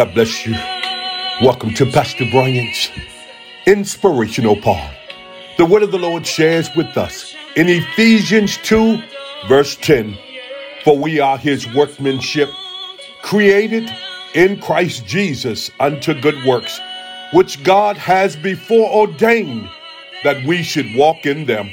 God bless you. Welcome to Pastor Bryant's inspirational part. The word of the Lord shares with us in Ephesians 2, verse 10 For we are his workmanship, created in Christ Jesus unto good works, which God has before ordained that we should walk in them.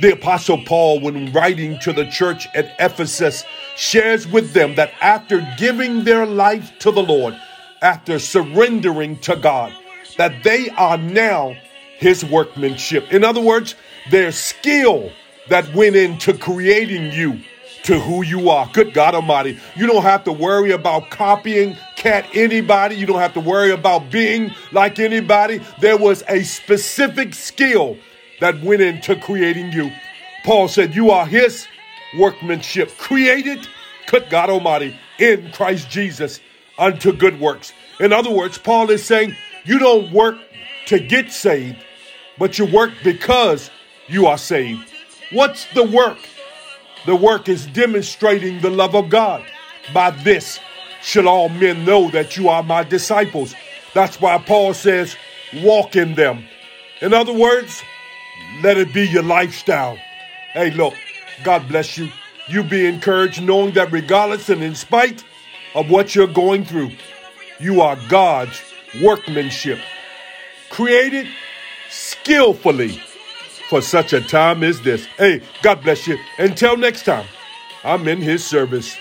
The Apostle Paul, when writing to the church at Ephesus, shares with them that after giving their life to the Lord, after surrendering to God, that they are now his workmanship. In other words, their skill that went into creating you to who you are. Good God Almighty. You don't have to worry about copying cat anybody. You don't have to worry about being like anybody. There was a specific skill that went into creating you. Paul said, You are his workmanship, created, good God Almighty, in Christ Jesus unto good works. In other words, Paul is saying, You don't work to get saved, but you work because you are saved. What's the work? The work is demonstrating the love of God. By this shall all men know that you are my disciples. That's why Paul says, Walk in them. In other words, let it be your lifestyle. Hey, look, God bless you. You be encouraged knowing that regardless and in spite of what you're going through, you are God's workmanship, created skillfully for such a time as this. Hey, God bless you. Until next time, I'm in His service.